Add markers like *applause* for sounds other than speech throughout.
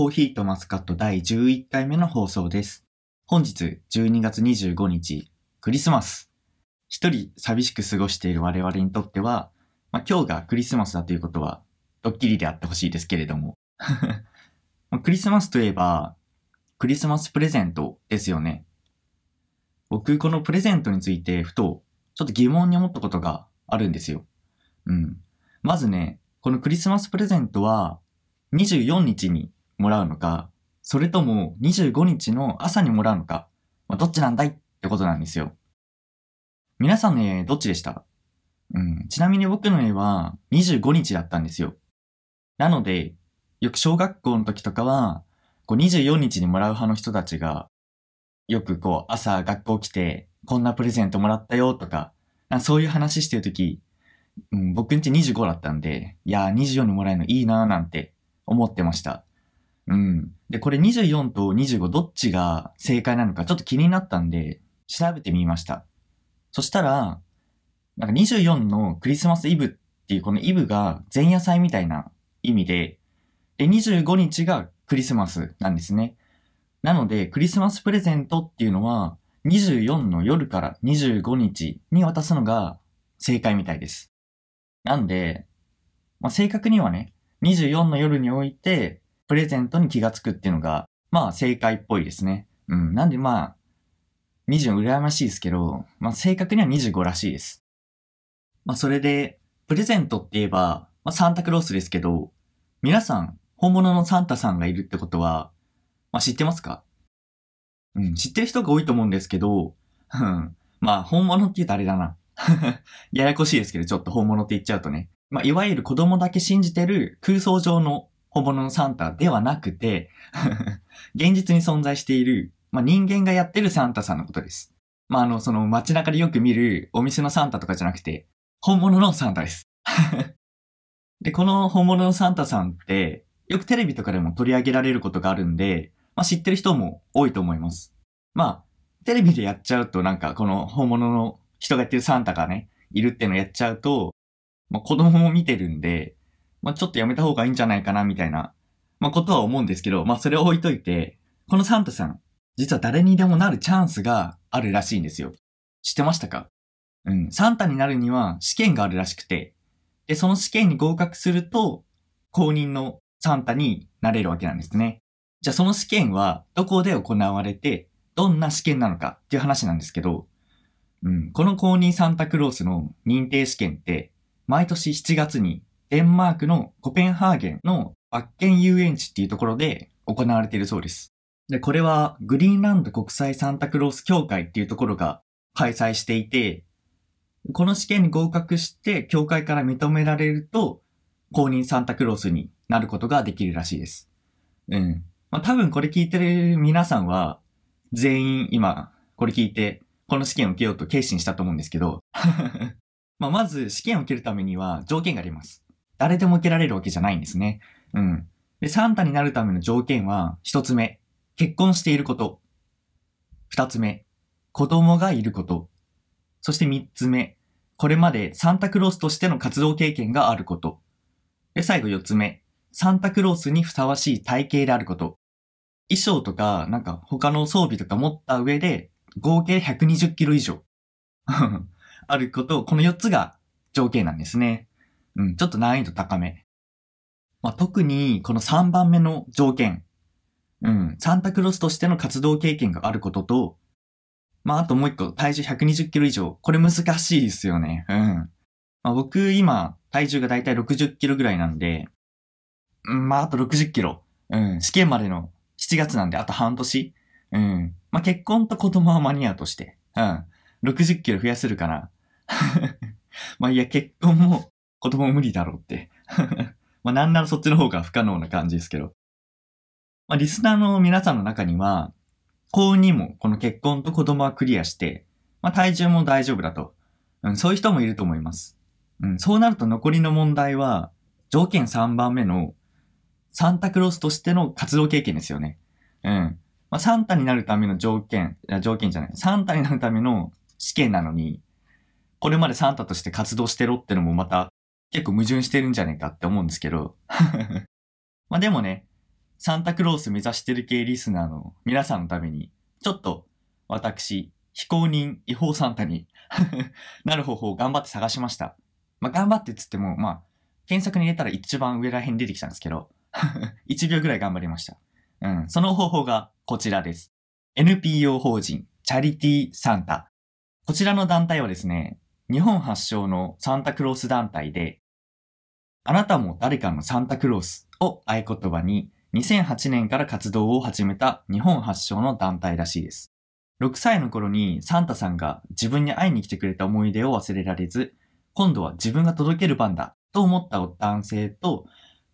コーヒーとマスカット第11回目の放送です。本日12月25日、クリスマス。一人寂しく過ごしている我々にとっては、まあ、今日がクリスマスだということは、ドッキリであってほしいですけれども。*laughs* クリスマスといえば、クリスマスプレゼントですよね。僕、このプレゼントについて、ふと、ちょっと疑問に思ったことがあるんですよ。うん。まずね、このクリスマスプレゼントは、24日にもらうのか、それとも25日の朝にもらうのか、まあ、どっちなんだいってことなんですよ。皆さんの絵、どっちでした？うん。ちなみに僕の絵は25日だったんですよ。なので、よく小学校の時とかは、こう24日にもらう派の人たちが、よくこう朝学校来て、こんなプレゼントもらったよとか、かそういう話してる時、うん、僕んち25だったんで、いやー24にもらえるのいいなーなんて思ってました。うん。で、これ24と25どっちが正解なのかちょっと気になったんで、調べてみました。そしたら、なんか24のクリスマスイブっていうこのイブが前夜祭みたいな意味で、で、25日がクリスマスなんですね。なので、クリスマスプレゼントっていうのは、24の夜から25日に渡すのが正解みたいです。なんで、まあ、正確にはね、24の夜において、プレゼントに気がつくっていうのが、まあ正解っぽいですね。うん。なんでまあ、24羨ましいですけど、まあ正確には25らしいです。まあそれで、プレゼントって言えば、まあサンタクロースですけど、皆さん、本物のサンタさんがいるってことは、まあ知ってますか？うん、知ってる人が多いと思うんですけど、うん、まあ本物って言うとあれだな。*laughs* ややこしいですけど、ちょっと本物って言っちゃうとね。まあ、いわゆる子供だけ信じてる空想上の本物のサンタではなくて、*laughs* 現実に存在している、まあ、人間がやってるサンタさんのことです。まあ、あの、その街中でよく見るお店のサンタとかじゃなくて、本物のサンタです。*laughs* で、この本物のサンタさんって、よくテレビとかでも取り上げられることがあるんで、まあ、知ってる人も多いと思います。まあ、テレビでやっちゃうとなんかこの本物の人がやってるサンタがね、いるっていうのをやっちゃうと、まあ、子供も見てるんで、まあ、ちょっとやめた方がいいんじゃないかな、みたいな、まあ、ことは思うんですけど、まあ、それを置いといて、このサンタさん、実は誰にでもなるチャンスがあるらしいんですよ。知ってましたか？うん。サンタになるには試験があるらしくて、で、その試験に合格すると、公認のサンタになれるわけなんですね。じゃあその試験はどこで行われて、どんな試験なのかっていう話なんですけど、うん、この公認サンタクロースの認定試験って、毎年7月にデンマークのコペンハーゲンのバッケン遊園地っていうところで行われているそうです。で、これはグリーンランド国際サンタクロース協会っていうところが開催していて、この試験に合格して協会から認められると公認サンタクロースになることができるらしいです。うん。まあ多分これ聞いてる皆さんは全員今これ聞いてこの試験を受けようと決心したと思うんですけど、*laughs* まあまず試験を受けるためには条件があります。誰でも受けられるわけじゃないんですね。うん。で、サンタになるための条件は、一つ目、結婚していること。二つ目、子供がいること。そして三つ目、これまでサンタクロースとしての活動経験があること。で、最後四つ目、サンタクロースにふさわしい体型であること。衣装とか、なんか他の装備とか持った上で、合計120キロ以上。*laughs* あること、この4つが条件なんですね。うん、ちょっと難易度高め。まあ、特にこの3番目の条件。うん、サンタクロスとしての活動経験があることと、まあ、あともう一個、体重120キロ以上。これ難しいですよね。うん。まあ、僕、今、体重がだいたい60キロぐらいなんで、うん、まあ、あと60キロ。うん、試験までの7月なんで、あと半年。うん。まあ、結婚と子供は間に合うとして。うん。60キロ増やせるかな。*laughs* まあいや、結婚も子供無理だろうって。*laughs* まあなんならそっちの方が不可能な感じですけど。まあリスナーの皆さんの中には、幸運にもこの結婚と子供はクリアして、まあ体重も大丈夫だと。うん、そういう人もいると思います。うん、そうなると残りの問題は、条件3番目のサンタクロースとしての活動経験ですよね。うん。まあ、サンタになるための条件、いや条件じゃない。サンタになるための試験なのに、これまでサンタとして活動してろってのもまた結構矛盾してるんじゃねえかって思うんですけど。*laughs* まあでもね、サンタクロース目指してる系リスナーの皆さんのために、ちょっと私、非公認違法サンタに *laughs* なる方法を頑張って探しました。まあ、頑張ってっつっても、まあ、検索に入れたら一番上ら辺出てきたんですけど *laughs* 1秒ぐらい頑張りました。うん。その方法がこちらです。NPO 法人チャリティーサンタ。こちらの団体はですね、日本発祥のサンタクロース団体で、あなたも誰かのサンタクロースを合言葉に2008年から活動を始めた日本発祥の団体らしいです。6歳の頃にサンタさんが自分に会いに来てくれた思い出を忘れられず、今度は自分が届ける番だと思った男性と、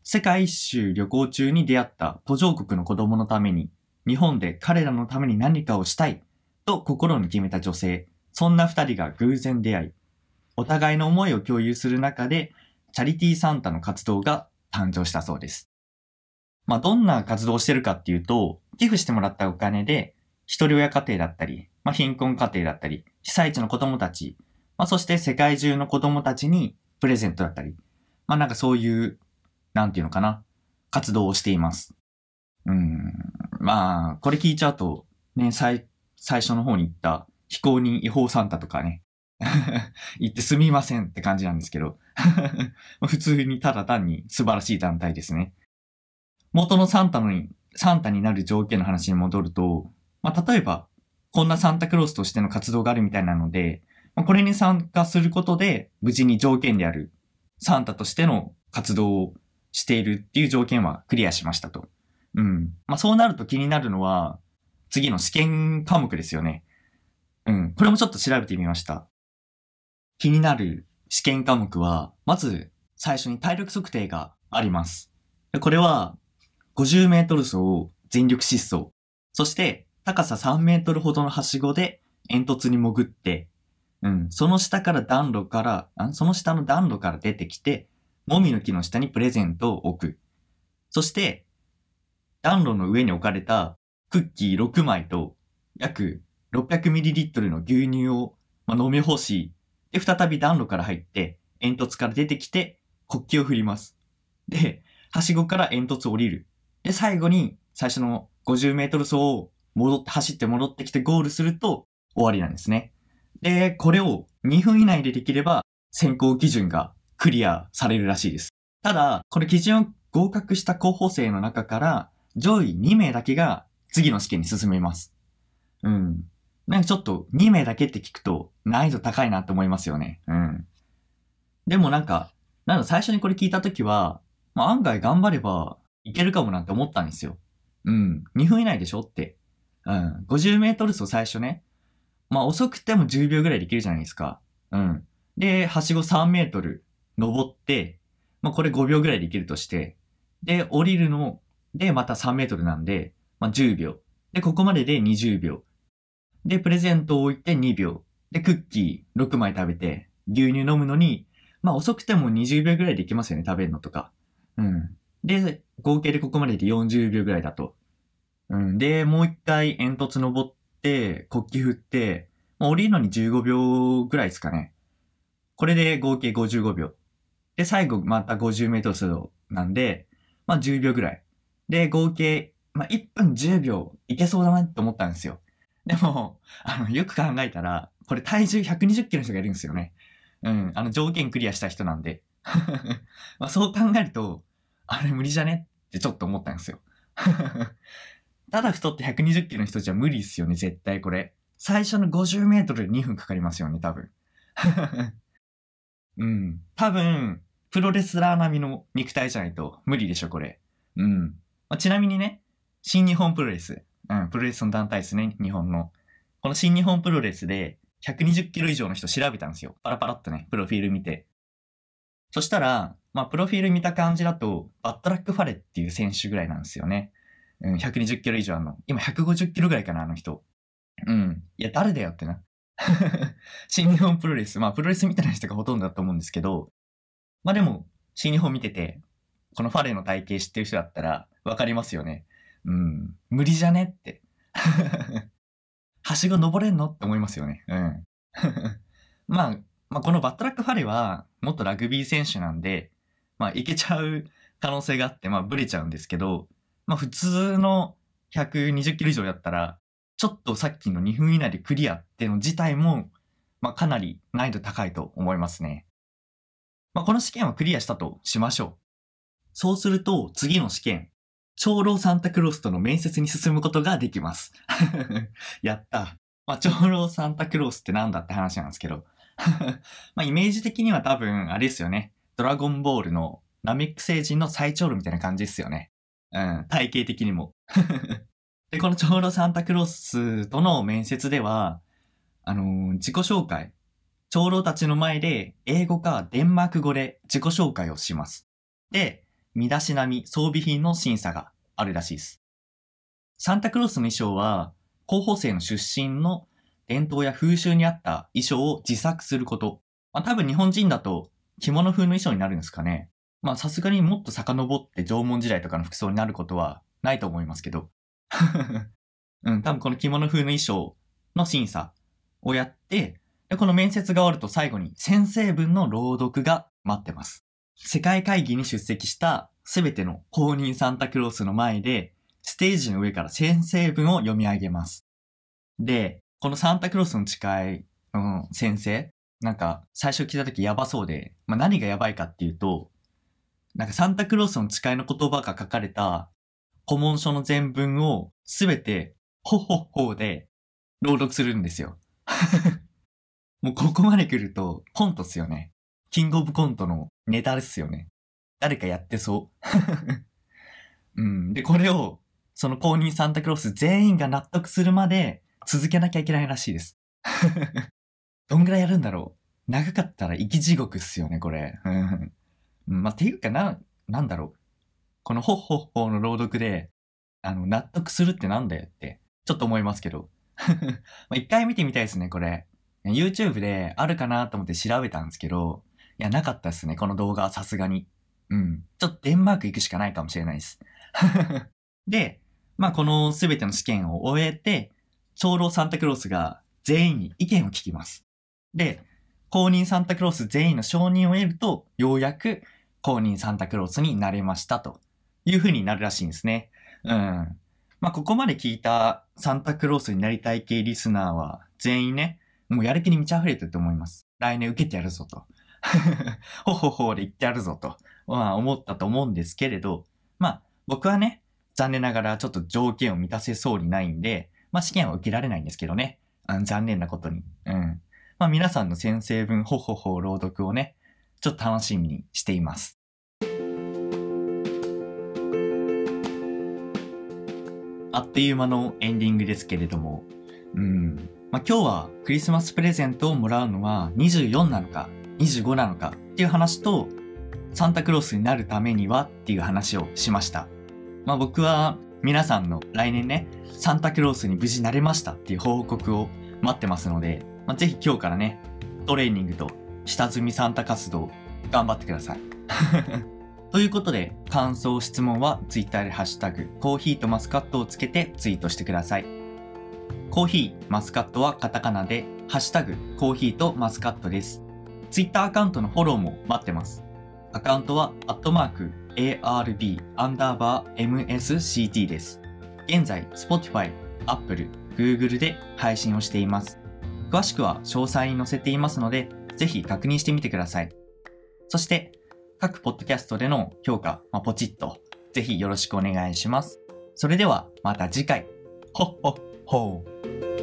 世界一周旅行中に出会った途上国の子供のために、日本で彼らのために何かをしたいと心に決めた女性、そんな二人が偶然出会い、お互いの思いを共有する中で、チャリティーサンタの活動が誕生したそうです。まあ、どんな活動をしてるかっていうと、寄付してもらったお金で、一人親家庭だったり、まあ、貧困家庭だったり、被災地の子供たち、まあ、そして世界中の子供たちにプレゼントだったり、まあ、なんかそういう、なんていうのかな、活動をしています。うん。まあ、これ聞いちゃうと、ね、最、最初の方に言った非公認違法サンタとかね、*laughs* 言ってすみませんって感じなんですけど *laughs* 普通にただ単に素晴らしい団体ですね。元のサンタの、サンタになる条件の話に戻ると、まあ、例えば、こんなサンタクロースとしての活動があるみたいなので、まあ、これに参加することで、無事に条件であるサンタとしての活動をしているっていう条件はクリアしましたと。うん。まあ、そうなると気になるのは、次の試験科目ですよね。うん。これもちょっと調べてみました。気になる試験科目は、まず最初に体力測定があります。これは、50メートル走を全力疾走。そして高さ3メートルほどのはしごで煙突に潜って、うん、その下から暖炉から、あその下の暖炉から出てきて、もみの木の下にプレゼントを置く。そして、暖炉の上に置かれたクッキー6枚と約 600ml の牛乳を、飲み干し、で、再び暖炉から入って、煙突から出てきて、国旗を振ります。で、はしごから煙突降りる。で、最後に、最初の50メートル走を戻って、走って戻ってきてゴールすると終わりなんですね。で、これを2分以内でできれば選考基準がクリアされるらしいです。ただ、これ基準を合格した候補生の中から上位2名だけが次の試験に進めます。うん。なんかちょっと2名だけって聞くと難易度高いなと思いますよね。うん。でもなんか、なん最初にこれ聞いたときは、まあ、案外頑張ればいけるかもなんて思ったんですよ。うん。2分以内でしょって。うん。50メートル走最初ね。まあ遅くても10秒ぐらいできるじゃないですか。うん。で、はしご3メートル登って、まあこれ5秒ぐらいできるとして、で、降りるのでまた3メートルなんで、まあ10秒。で、ここまでで20秒。で、プレゼントを置いて2秒。で、クッキー6枚食べて、牛乳飲むのに、まあ遅くても20秒ぐらいできますよね、食べるのとか。うん。で、合計でここまでで40秒ぐらいだと。うん。で、もう一回煙突登って、国旗振って、まあ、降りるのに15秒ぐらいですかね。これで合計55秒。で、最後また50メートル走なんで、まあ10秒ぐらい。で、合計、まあ1分10秒いけそうだなって思ったんですよ。でも、あの、よく考えたら、これ体重120キロの人がいるんですよね。うん、あの条件クリアした人なんで。*laughs* まあそう考えると、あれ無理じゃねってちょっと思ったんですよ。*laughs* ただ太って120キロの人じゃ無理っすよね、絶対これ。最初の50メートルで2分かかりますよね、多分。*laughs* うん。多分、プロレスラー並みの肉体じゃないと無理でしょ、これ。うん。まあ、ちなみにね、新日本プロレス。うん、プロレスの団体ですね、日本の。この新日本プロレスで120キロ以上の人調べたんですよ。パラパラっとね、プロフィール見て。そしたら、まあ、プロフィール見た感じだと、バットラック・ファレっていう選手ぐらいなんですよね。うん、120キロ以上あるの。今150キロぐらいかな、あの人。うん。いや、誰だよってな。*laughs* 新日本プロレス。まあ、プロレスみたいな人がほとんどだと思うんですけど、まあでも、新日本見てて、このファレの体型知ってる人だったら、わかりますよね。無理じゃねって。*laughs* はしご登れんのって思いますよね。うん。*laughs* まあ、まあ、このバットラックファレは、元ラグビー選手なんで、まあ、いけちゃう可能性があって、まあ、ブレちゃうんですけど、まあ普通の120キロ以上だったら、ちょっとさっきの2分以内でクリアっての自体も、まあかなり難易度高いと思いますね。まあこの試験はクリアしたとしましょう。そうすると次の試験、長老サンタクロースとの面接に進むことができます。*laughs* やった。まあ長老サンタクロースってなんだって話なんですけど。*laughs* まあイメージ的には多分あれですよね。ドラゴンボールのナメック星人の最長老みたいな感じですよね。うん、体型的にも。*laughs* で、この長老サンタクロースとの面接では、あのー自己紹介。長老たちの前で英語かデンマーク語で自己紹介をします。で、身だしなみ、装備品の審査があるらしいです。サンタクロースの衣装は、候補生の出身の伝統や風習に合った衣装を自作すること。まあ多分日本人だと着物風の衣装になるんですかね。まあさすがにもっと遡って縄文時代とかの服装になることはないと思いますけど。*laughs* うん、多分この着物風の衣装の審査をやって、でこの面接が終わると最後に先生文の朗読が待ってます。世界会議に出席したすべての公認サンタクロースの前で、ステージの上から先生文を読み上げます。で、このサンタクロースの誓いの先生、なんか最初聞いた時やばそうで、まあ、何がやばいかっていうと、なんかサンタクロースの誓いの言葉が書かれた古文書の全文をすべてほほほで朗読するんですよ。*laughs* もうここまで来るとコントっすよね。キングオブコントのネタですよね。誰かやってそう。*laughs* うん。で、これを、その公認サンタクロース全員が納得するまで続けなきゃいけないらしいです。*laughs* どんぐらいやるんだろう長かったら生き地獄っすよね、これ。*laughs* うん。まあ、ていうかな、なんだろう。このホッホッホーの朗読で、あの、納得するってなんだよって、ちょっと思いますけど。まあ一回見てみたいですね、これ。YouTube であるかなと思って調べたんですけど、いや、なかったですね、この動画はさすがに。うん。ちょっとデンマーク行くしかないかもしれないです。*laughs* で、まあ、このすべての試験を終えて、長老サンタクロースが全員に意見を聞きます。で、公認サンタクロース全員の承認を得ると、ようやく公認サンタクロースになれましたという風になるらしいんですね。うん。まあ、ここまで聞いたサンタクロースになりたい系リスナーは全員ね、もうやる気に満ち溢れてると思います。来年受けてやるぞと。*laughs* ほほほで言ってやるぞと、まあ、思ったと思うんですけれど、まあ、僕はね、残念ながらちょっと条件を満たせそうにないんで、まあ試験は受けられないんですけどね。あ残念なことに。うん。まあ皆さんの先生分ほほほ朗読をね、ちょっと楽しみにしています。あっという間のエンディングですけれども、うん。まあ今日はクリスマスプレゼントをもらうのは24なのか25なのかっていう話と、サンタクロースになるためにはっていう話をしました。まあ僕は皆さんの来年ね、サンタクロースに無事なれましたっていう報告を待ってますので、まあ、ぜひ今日からね、トレーニングと下積みサンタ活動頑張ってください。*laughs* ということで、感想、質問は Twitter でハッシュタグ、コーヒーとマスカットをつけてツイートしてください。コーヒー、マスカットはカタカナで、ハッシュタグ、コーヒーとマスカットです。Twitter アカウントのフォローも待ってます。アカウントは、アットマーク、ARB アンダーバー MSCT です。現在、Spotify、Apple、Google で配信をしています。詳しくは詳細に載せていますので、ぜひ確認してみてください。そして、各ポッドキャストでの評価、まあ、ポチッと、ぜひよろしくお願いします。それでは、また次回。ほっほっほー。